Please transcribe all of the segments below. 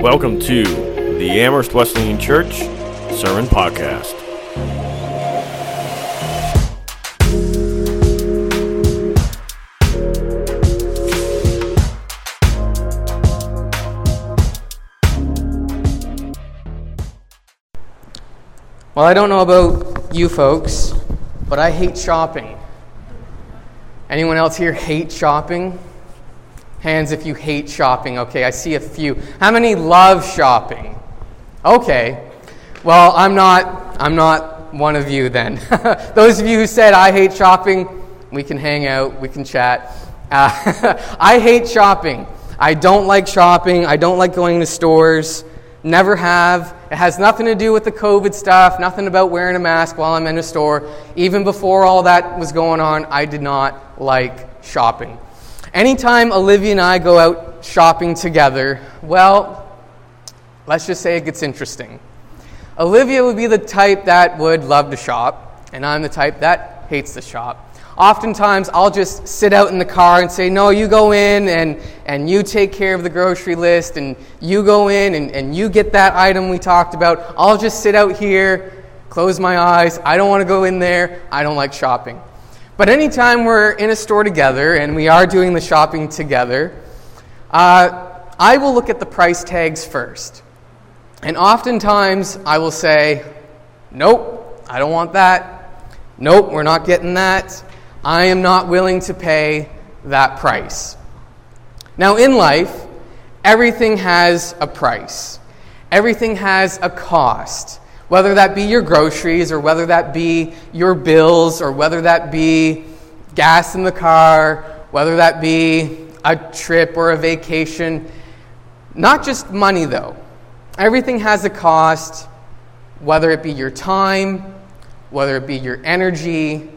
Welcome to the Amherst Wesleyan Church Sermon Podcast. Well, I don't know about you folks, but I hate shopping. Anyone else here hate shopping? Hands if you hate shopping. Okay, I see a few. How many love shopping? Okay. Well, I'm not I'm not one of you then. Those of you who said I hate shopping, we can hang out, we can chat. Uh, I hate shopping. I don't like shopping. I don't like going to stores. Never have. It has nothing to do with the COVID stuff, nothing about wearing a mask while I'm in a store. Even before all that was going on, I did not like shopping. Anytime Olivia and I go out shopping together, well, let's just say it gets interesting. Olivia would be the type that would love to shop, and I'm the type that hates to shop oftentimes I'll just sit out in the car and say, No, you go in and, and you take care of the grocery list, and you go in and, and you get that item we talked about. I'll just sit out here, close my eyes. I don't want to go in there. I don't like shopping. But anytime we're in a store together and we are doing the shopping together, uh, I will look at the price tags first. And oftentimes I will say, Nope, I don't want that. Nope, we're not getting that. I am not willing to pay that price. Now, in life, everything has a price, everything has a cost. Whether that be your groceries, or whether that be your bills, or whether that be gas in the car, whether that be a trip or a vacation. Not just money, though. Everything has a cost, whether it be your time, whether it be your energy,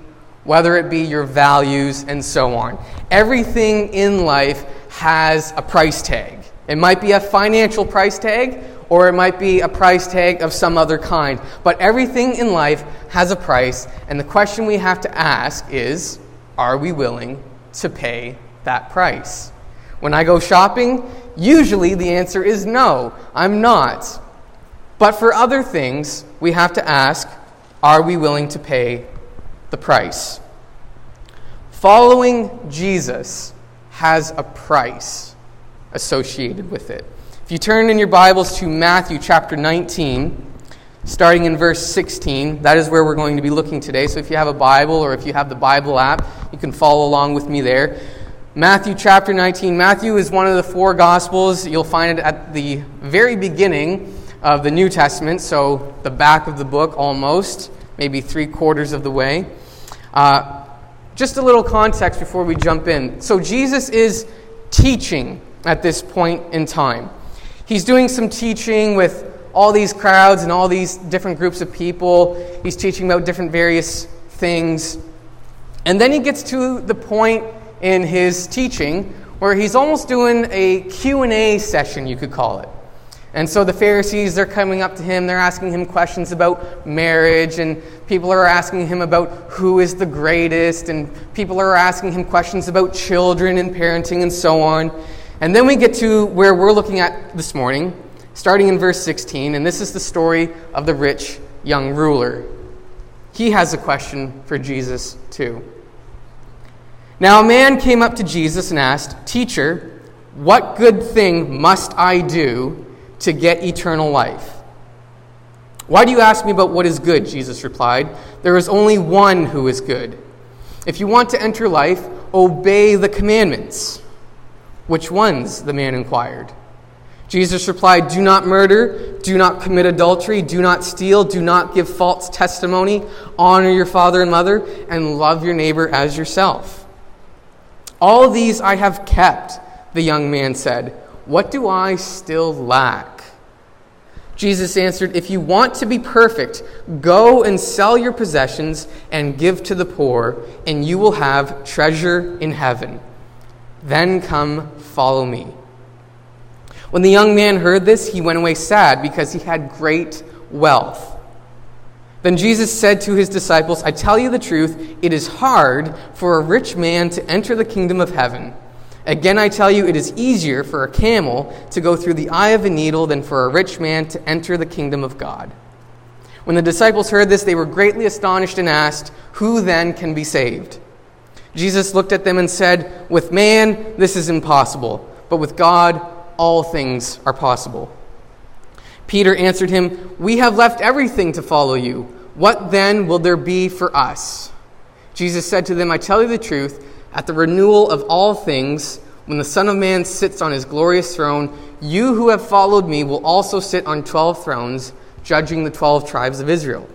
whether it be your values, and so on. Everything in life has a price tag. It might be a financial price tag, or it might be a price tag of some other kind. But everything in life has a price, and the question we have to ask is are we willing to pay that price? When I go shopping, usually the answer is no, I'm not. But for other things, we have to ask are we willing to pay the price. Following Jesus has a price associated with it. If you turn in your Bibles to Matthew chapter 19, starting in verse 16, that is where we're going to be looking today. So if you have a Bible or if you have the Bible app, you can follow along with me there. Matthew chapter 19. Matthew is one of the four Gospels. You'll find it at the very beginning of the New Testament, so the back of the book almost, maybe three quarters of the way. Uh, just a little context before we jump in. So, Jesus is teaching at this point in time. He's doing some teaching with all these crowds and all these different groups of people. He's teaching about different various things. And then he gets to the point in his teaching where he's almost doing a Q&A session, you could call it. And so the Pharisees, they're coming up to him, they're asking him questions about marriage, and people are asking him about who is the greatest, and people are asking him questions about children and parenting and so on. And then we get to where we're looking at this morning, starting in verse 16, and this is the story of the rich young ruler. He has a question for Jesus, too. Now, a man came up to Jesus and asked, Teacher, what good thing must I do? to get eternal life. Why do you ask me about what is good? Jesus replied. There is only one who is good. If you want to enter life, obey the commandments. Which ones? the man inquired. Jesus replied, Do not murder, do not commit adultery, do not steal, do not give false testimony, honor your father and mother, and love your neighbor as yourself. All these I have kept, the young man said. What do I still lack? Jesus answered, If you want to be perfect, go and sell your possessions and give to the poor, and you will have treasure in heaven. Then come, follow me. When the young man heard this, he went away sad because he had great wealth. Then Jesus said to his disciples, I tell you the truth, it is hard for a rich man to enter the kingdom of heaven. Again, I tell you, it is easier for a camel to go through the eye of a needle than for a rich man to enter the kingdom of God. When the disciples heard this, they were greatly astonished and asked, Who then can be saved? Jesus looked at them and said, With man, this is impossible, but with God, all things are possible. Peter answered him, We have left everything to follow you. What then will there be for us? Jesus said to them, I tell you the truth, at the renewal of all things, when the Son of Man sits on his glorious throne, you who have followed me will also sit on twelve thrones, judging the twelve tribes of Israel.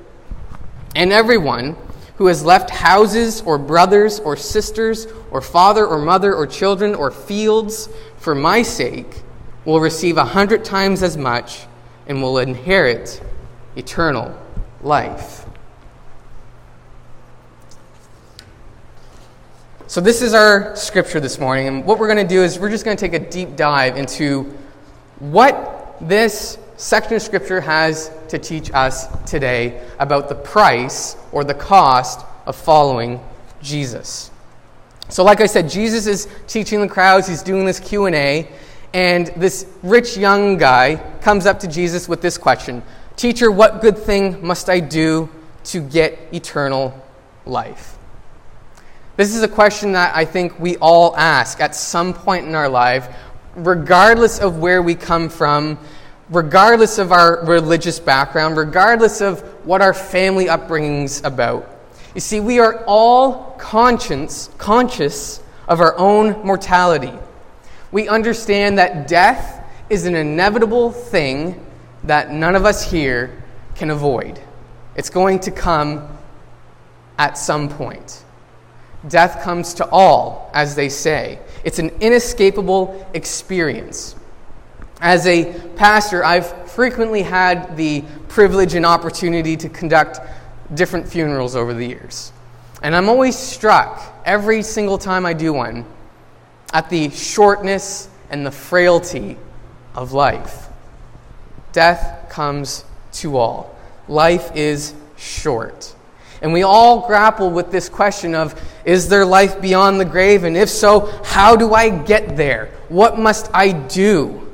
And everyone who has left houses or brothers or sisters or father or mother or children or fields for my sake will receive a hundred times as much and will inherit eternal life. So, this is our scripture this morning, and what we're going to do is we're just going to take a deep dive into what this section of scripture has to teach us today about the price or the cost of following Jesus. So, like I said, Jesus is teaching the crowds, he's doing this Q&A, and this rich young guy comes up to Jesus with this question Teacher, what good thing must I do to get eternal life? This is a question that I think we all ask at some point in our life, regardless of where we come from, regardless of our religious background, regardless of what our family upbringing's about. You see, we are all conscience, conscious of our own mortality. We understand that death is an inevitable thing that none of us here can avoid. It's going to come at some point. Death comes to all, as they say. It's an inescapable experience. As a pastor, I've frequently had the privilege and opportunity to conduct different funerals over the years. And I'm always struck, every single time I do one, at the shortness and the frailty of life. Death comes to all. Life is short. And we all grapple with this question of is there life beyond the grave? And if so, how do I get there? What must I do?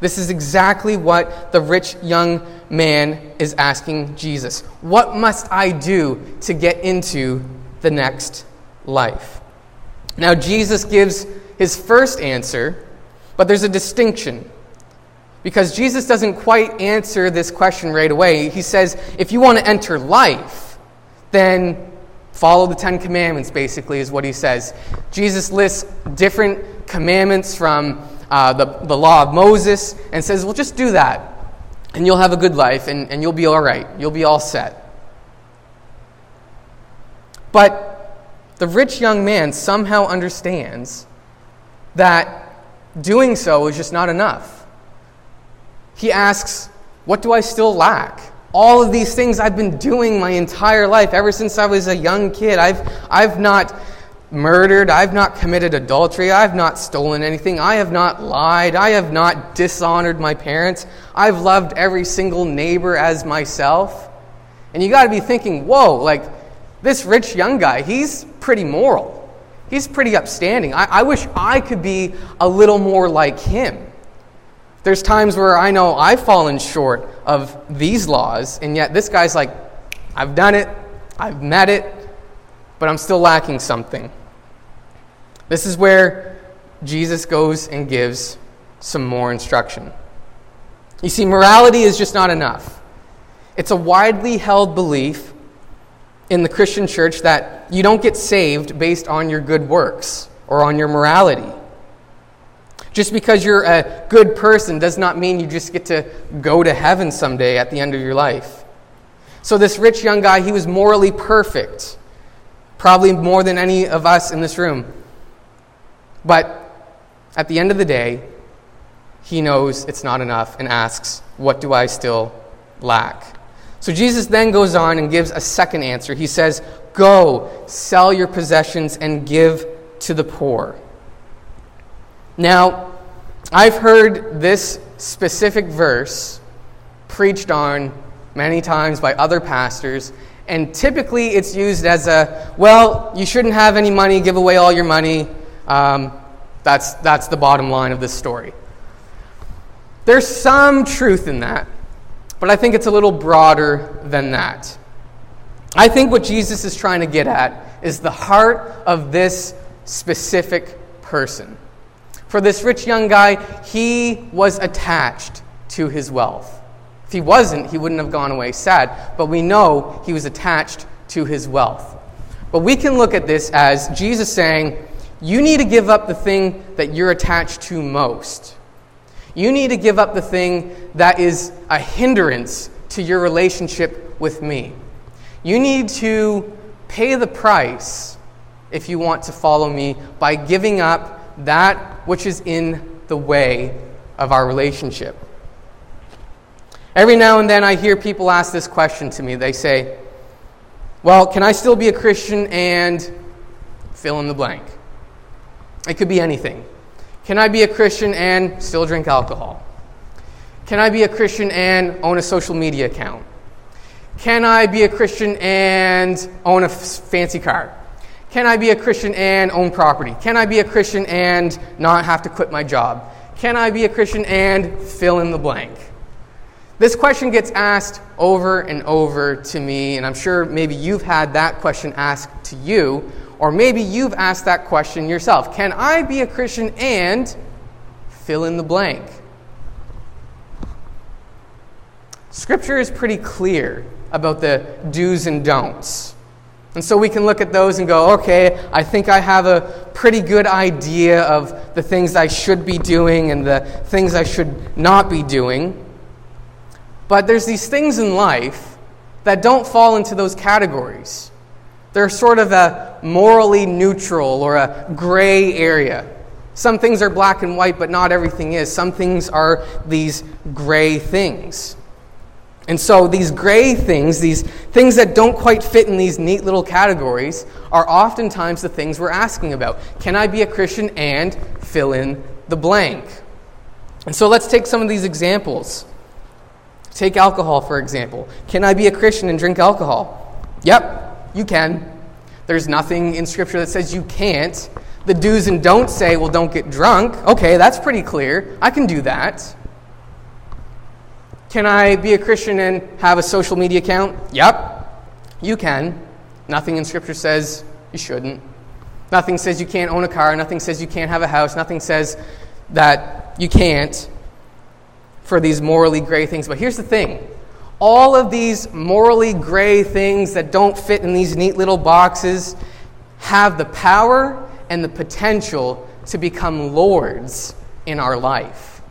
This is exactly what the rich young man is asking Jesus. What must I do to get into the next life? Now, Jesus gives his first answer, but there's a distinction. Because Jesus doesn't quite answer this question right away. He says, if you want to enter life, then follow the Ten Commandments, basically, is what he says. Jesus lists different commandments from uh, the, the law of Moses and says, well, just do that, and you'll have a good life, and, and you'll be all right. You'll be all set. But the rich young man somehow understands that doing so is just not enough. He asks, What do I still lack? all of these things I've been doing my entire life, ever since I was a young kid. I've, I've not murdered. I've not committed adultery. I've not stolen anything. I have not lied. I have not dishonored my parents. I've loved every single neighbor as myself. And you got to be thinking, whoa, like this rich young guy, he's pretty moral. He's pretty upstanding. I, I wish I could be a little more like him. There's times where I know I've fallen short of these laws, and yet this guy's like, I've done it, I've met it, but I'm still lacking something. This is where Jesus goes and gives some more instruction. You see, morality is just not enough. It's a widely held belief in the Christian church that you don't get saved based on your good works or on your morality. Just because you're a good person does not mean you just get to go to heaven someday at the end of your life. So, this rich young guy, he was morally perfect, probably more than any of us in this room. But at the end of the day, he knows it's not enough and asks, What do I still lack? So, Jesus then goes on and gives a second answer. He says, Go, sell your possessions, and give to the poor now, I've heard this specific verse preached on many times by other pastors, and typically it's used as a well, you shouldn't have any money, give away all your money. Um, That's, that's the bottom line of this story. There's some truth in that, but I think it's a little broader than that. I think what Jesus is trying to get at is the heart of this specific person. For this rich young guy, he was attached to his wealth. If he wasn't, he wouldn't have gone away sad, but we know he was attached to his wealth. But we can look at this as Jesus saying, You need to give up the thing that you're attached to most. You need to give up the thing that is a hindrance to your relationship with me. You need to pay the price if you want to follow me by giving up that which is in the way of our relationship. Every now and then I hear people ask this question to me. They say, Well, can I still be a Christian and fill in the blank? It could be anything. Can I be a Christian and still drink alcohol? Can I be a Christian and own a social media account? Can I be a Christian and own a fancy car? Can I be a Christian and own property? Can I be a Christian and not have to quit my job? Can I be a Christian and fill in the blank? This question gets asked over and over to me, and I'm sure maybe you've had that question asked to you, or maybe you've asked that question yourself. Can I be a Christian and fill in the blank? Scripture is pretty clear about the do's and don'ts. And so we can look at those and go, okay, I think I have a pretty good idea of the things I should be doing and the things I should not be doing. But there's these things in life that don't fall into those categories. They're sort of a morally neutral or a gray area. Some things are black and white, but not everything is. Some things are these gray things. And so these gray things, these things that don't quite fit in these neat little categories, are oftentimes the things we're asking about. Can I be a Christian and fill in the blank? And so let's take some of these examples. Take alcohol, for example. Can I be a Christian and drink alcohol? Yep, you can. There's nothing in Scripture that says you can't. The do's and don'ts say, well, don't get drunk. Okay, that's pretty clear. I can do that. Can I be a Christian and have a social media account? Yep, you can. Nothing in Scripture says you shouldn't. Nothing says you can't own a car. Nothing says you can't have a house. Nothing says that you can't for these morally gray things. But here's the thing all of these morally gray things that don't fit in these neat little boxes have the power and the potential to become lords in our life.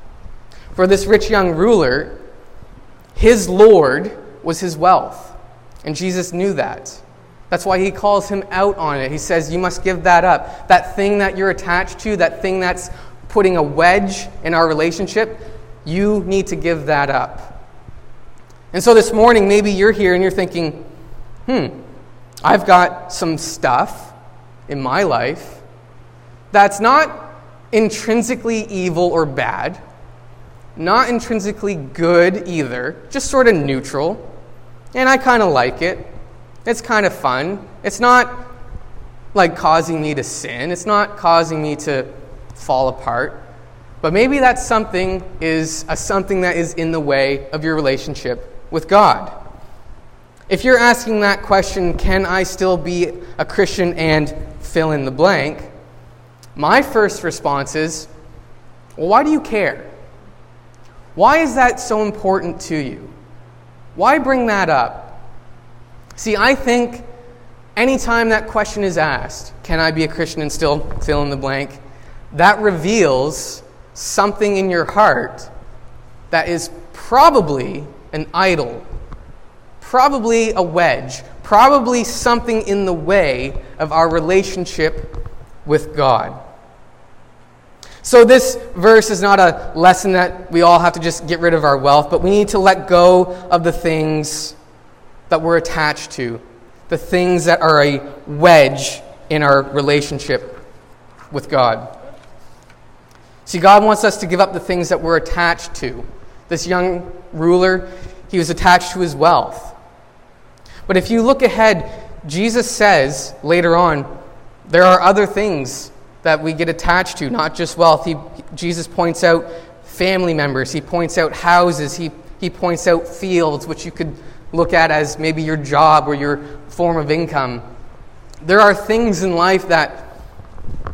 For this rich young ruler, his Lord was his wealth. And Jesus knew that. That's why he calls him out on it. He says, You must give that up. That thing that you're attached to, that thing that's putting a wedge in our relationship, you need to give that up. And so this morning, maybe you're here and you're thinking, Hmm, I've got some stuff in my life that's not intrinsically evil or bad not intrinsically good either, just sort of neutral. And I kind of like it. It's kind of fun. It's not like causing me to sin, it's not causing me to fall apart. But maybe that something is a something that is in the way of your relationship with God. If you're asking that question, can I still be a Christian and fill in the blank? My first response is, well, why do you care? Why is that so important to you? Why bring that up? See, I think anytime that question is asked, can I be a Christian and still fill in the blank? That reveals something in your heart that is probably an idol, probably a wedge, probably something in the way of our relationship with God. So, this verse is not a lesson that we all have to just get rid of our wealth, but we need to let go of the things that we're attached to, the things that are a wedge in our relationship with God. See, God wants us to give up the things that we're attached to. This young ruler, he was attached to his wealth. But if you look ahead, Jesus says later on, there are other things that we get attached to, not just wealth. He, Jesus points out family members, he points out houses, he, he points out fields, which you could look at as maybe your job or your form of income. There are things in life that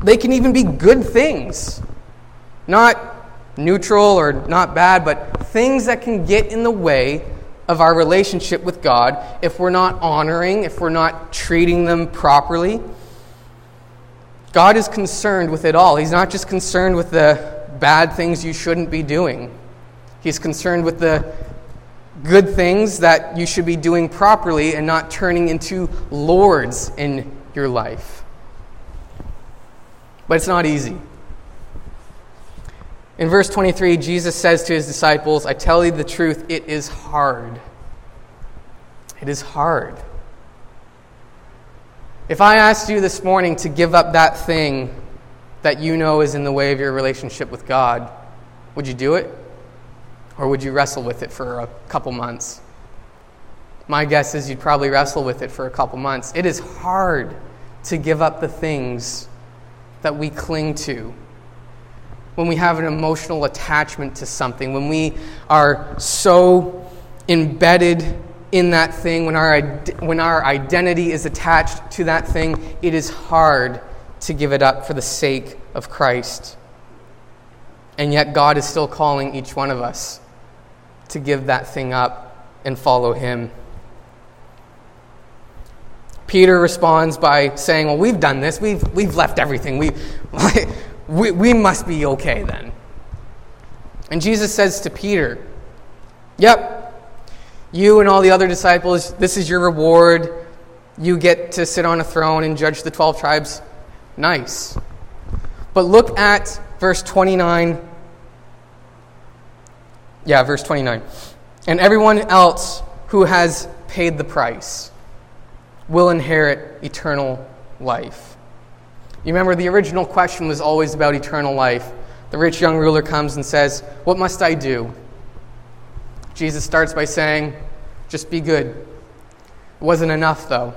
they can even be good things, not neutral or not bad, but things that can get in the way of our relationship with God if we're not honoring, if we're not treating them properly. God is concerned with it all. He's not just concerned with the bad things you shouldn't be doing, He's concerned with the good things that you should be doing properly and not turning into lords in your life. But it's not easy. In verse 23, Jesus says to his disciples, I tell you the truth, it is hard. It is hard. If I asked you this morning to give up that thing that you know is in the way of your relationship with God, would you do it? Or would you wrestle with it for a couple months? My guess is you'd probably wrestle with it for a couple months. It is hard to give up the things that we cling to when we have an emotional attachment to something, when we are so embedded in that thing, when our, when our identity is attached to that thing, it is hard to give it up for the sake of Christ. And yet, God is still calling each one of us to give that thing up and follow Him. Peter responds by saying, Well, we've done this. We've, we've left everything. We, we, we must be okay then. And Jesus says to Peter, Yep, you and all the other disciples, this is your reward. You get to sit on a throne and judge the 12 tribes. Nice. But look at verse 29. Yeah, verse 29. And everyone else who has paid the price will inherit eternal life. You remember the original question was always about eternal life. The rich young ruler comes and says, What must I do? Jesus starts by saying, Just be good. It wasn't enough, though.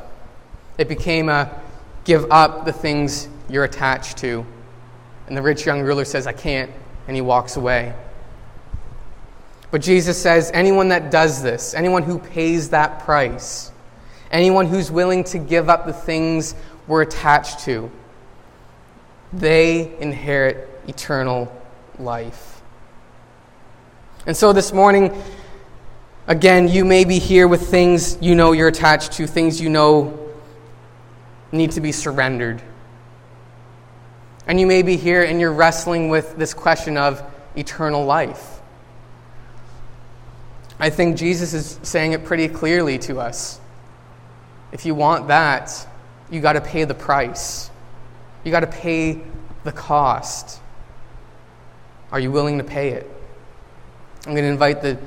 It became a give up the things you're attached to. And the rich young ruler says, I can't. And he walks away. But Jesus says, anyone that does this, anyone who pays that price, anyone who's willing to give up the things we're attached to, they inherit eternal life. And so this morning, again, you may be here with things you know you're attached to, things you know need to be surrendered. And you may be here and you're wrestling with this question of eternal life. I think Jesus is saying it pretty clearly to us. If you want that, you got to pay the price. You got to pay the cost. Are you willing to pay it? I'm going to invite the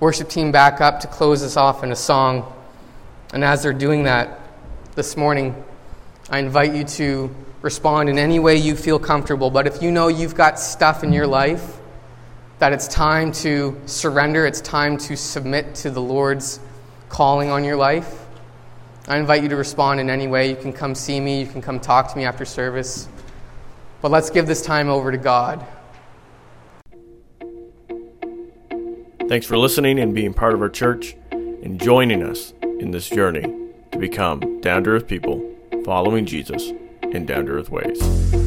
worship team back up to close us off in a song. And as they're doing that this morning, I invite you to respond in any way you feel comfortable. But if you know you've got stuff in your life that it's time to surrender, it's time to submit to the Lord's calling on your life, I invite you to respond in any way. You can come see me, you can come talk to me after service. But let's give this time over to God. Thanks for listening and being part of our church and joining us in this journey to become down to earth people following Jesus in down to earth ways.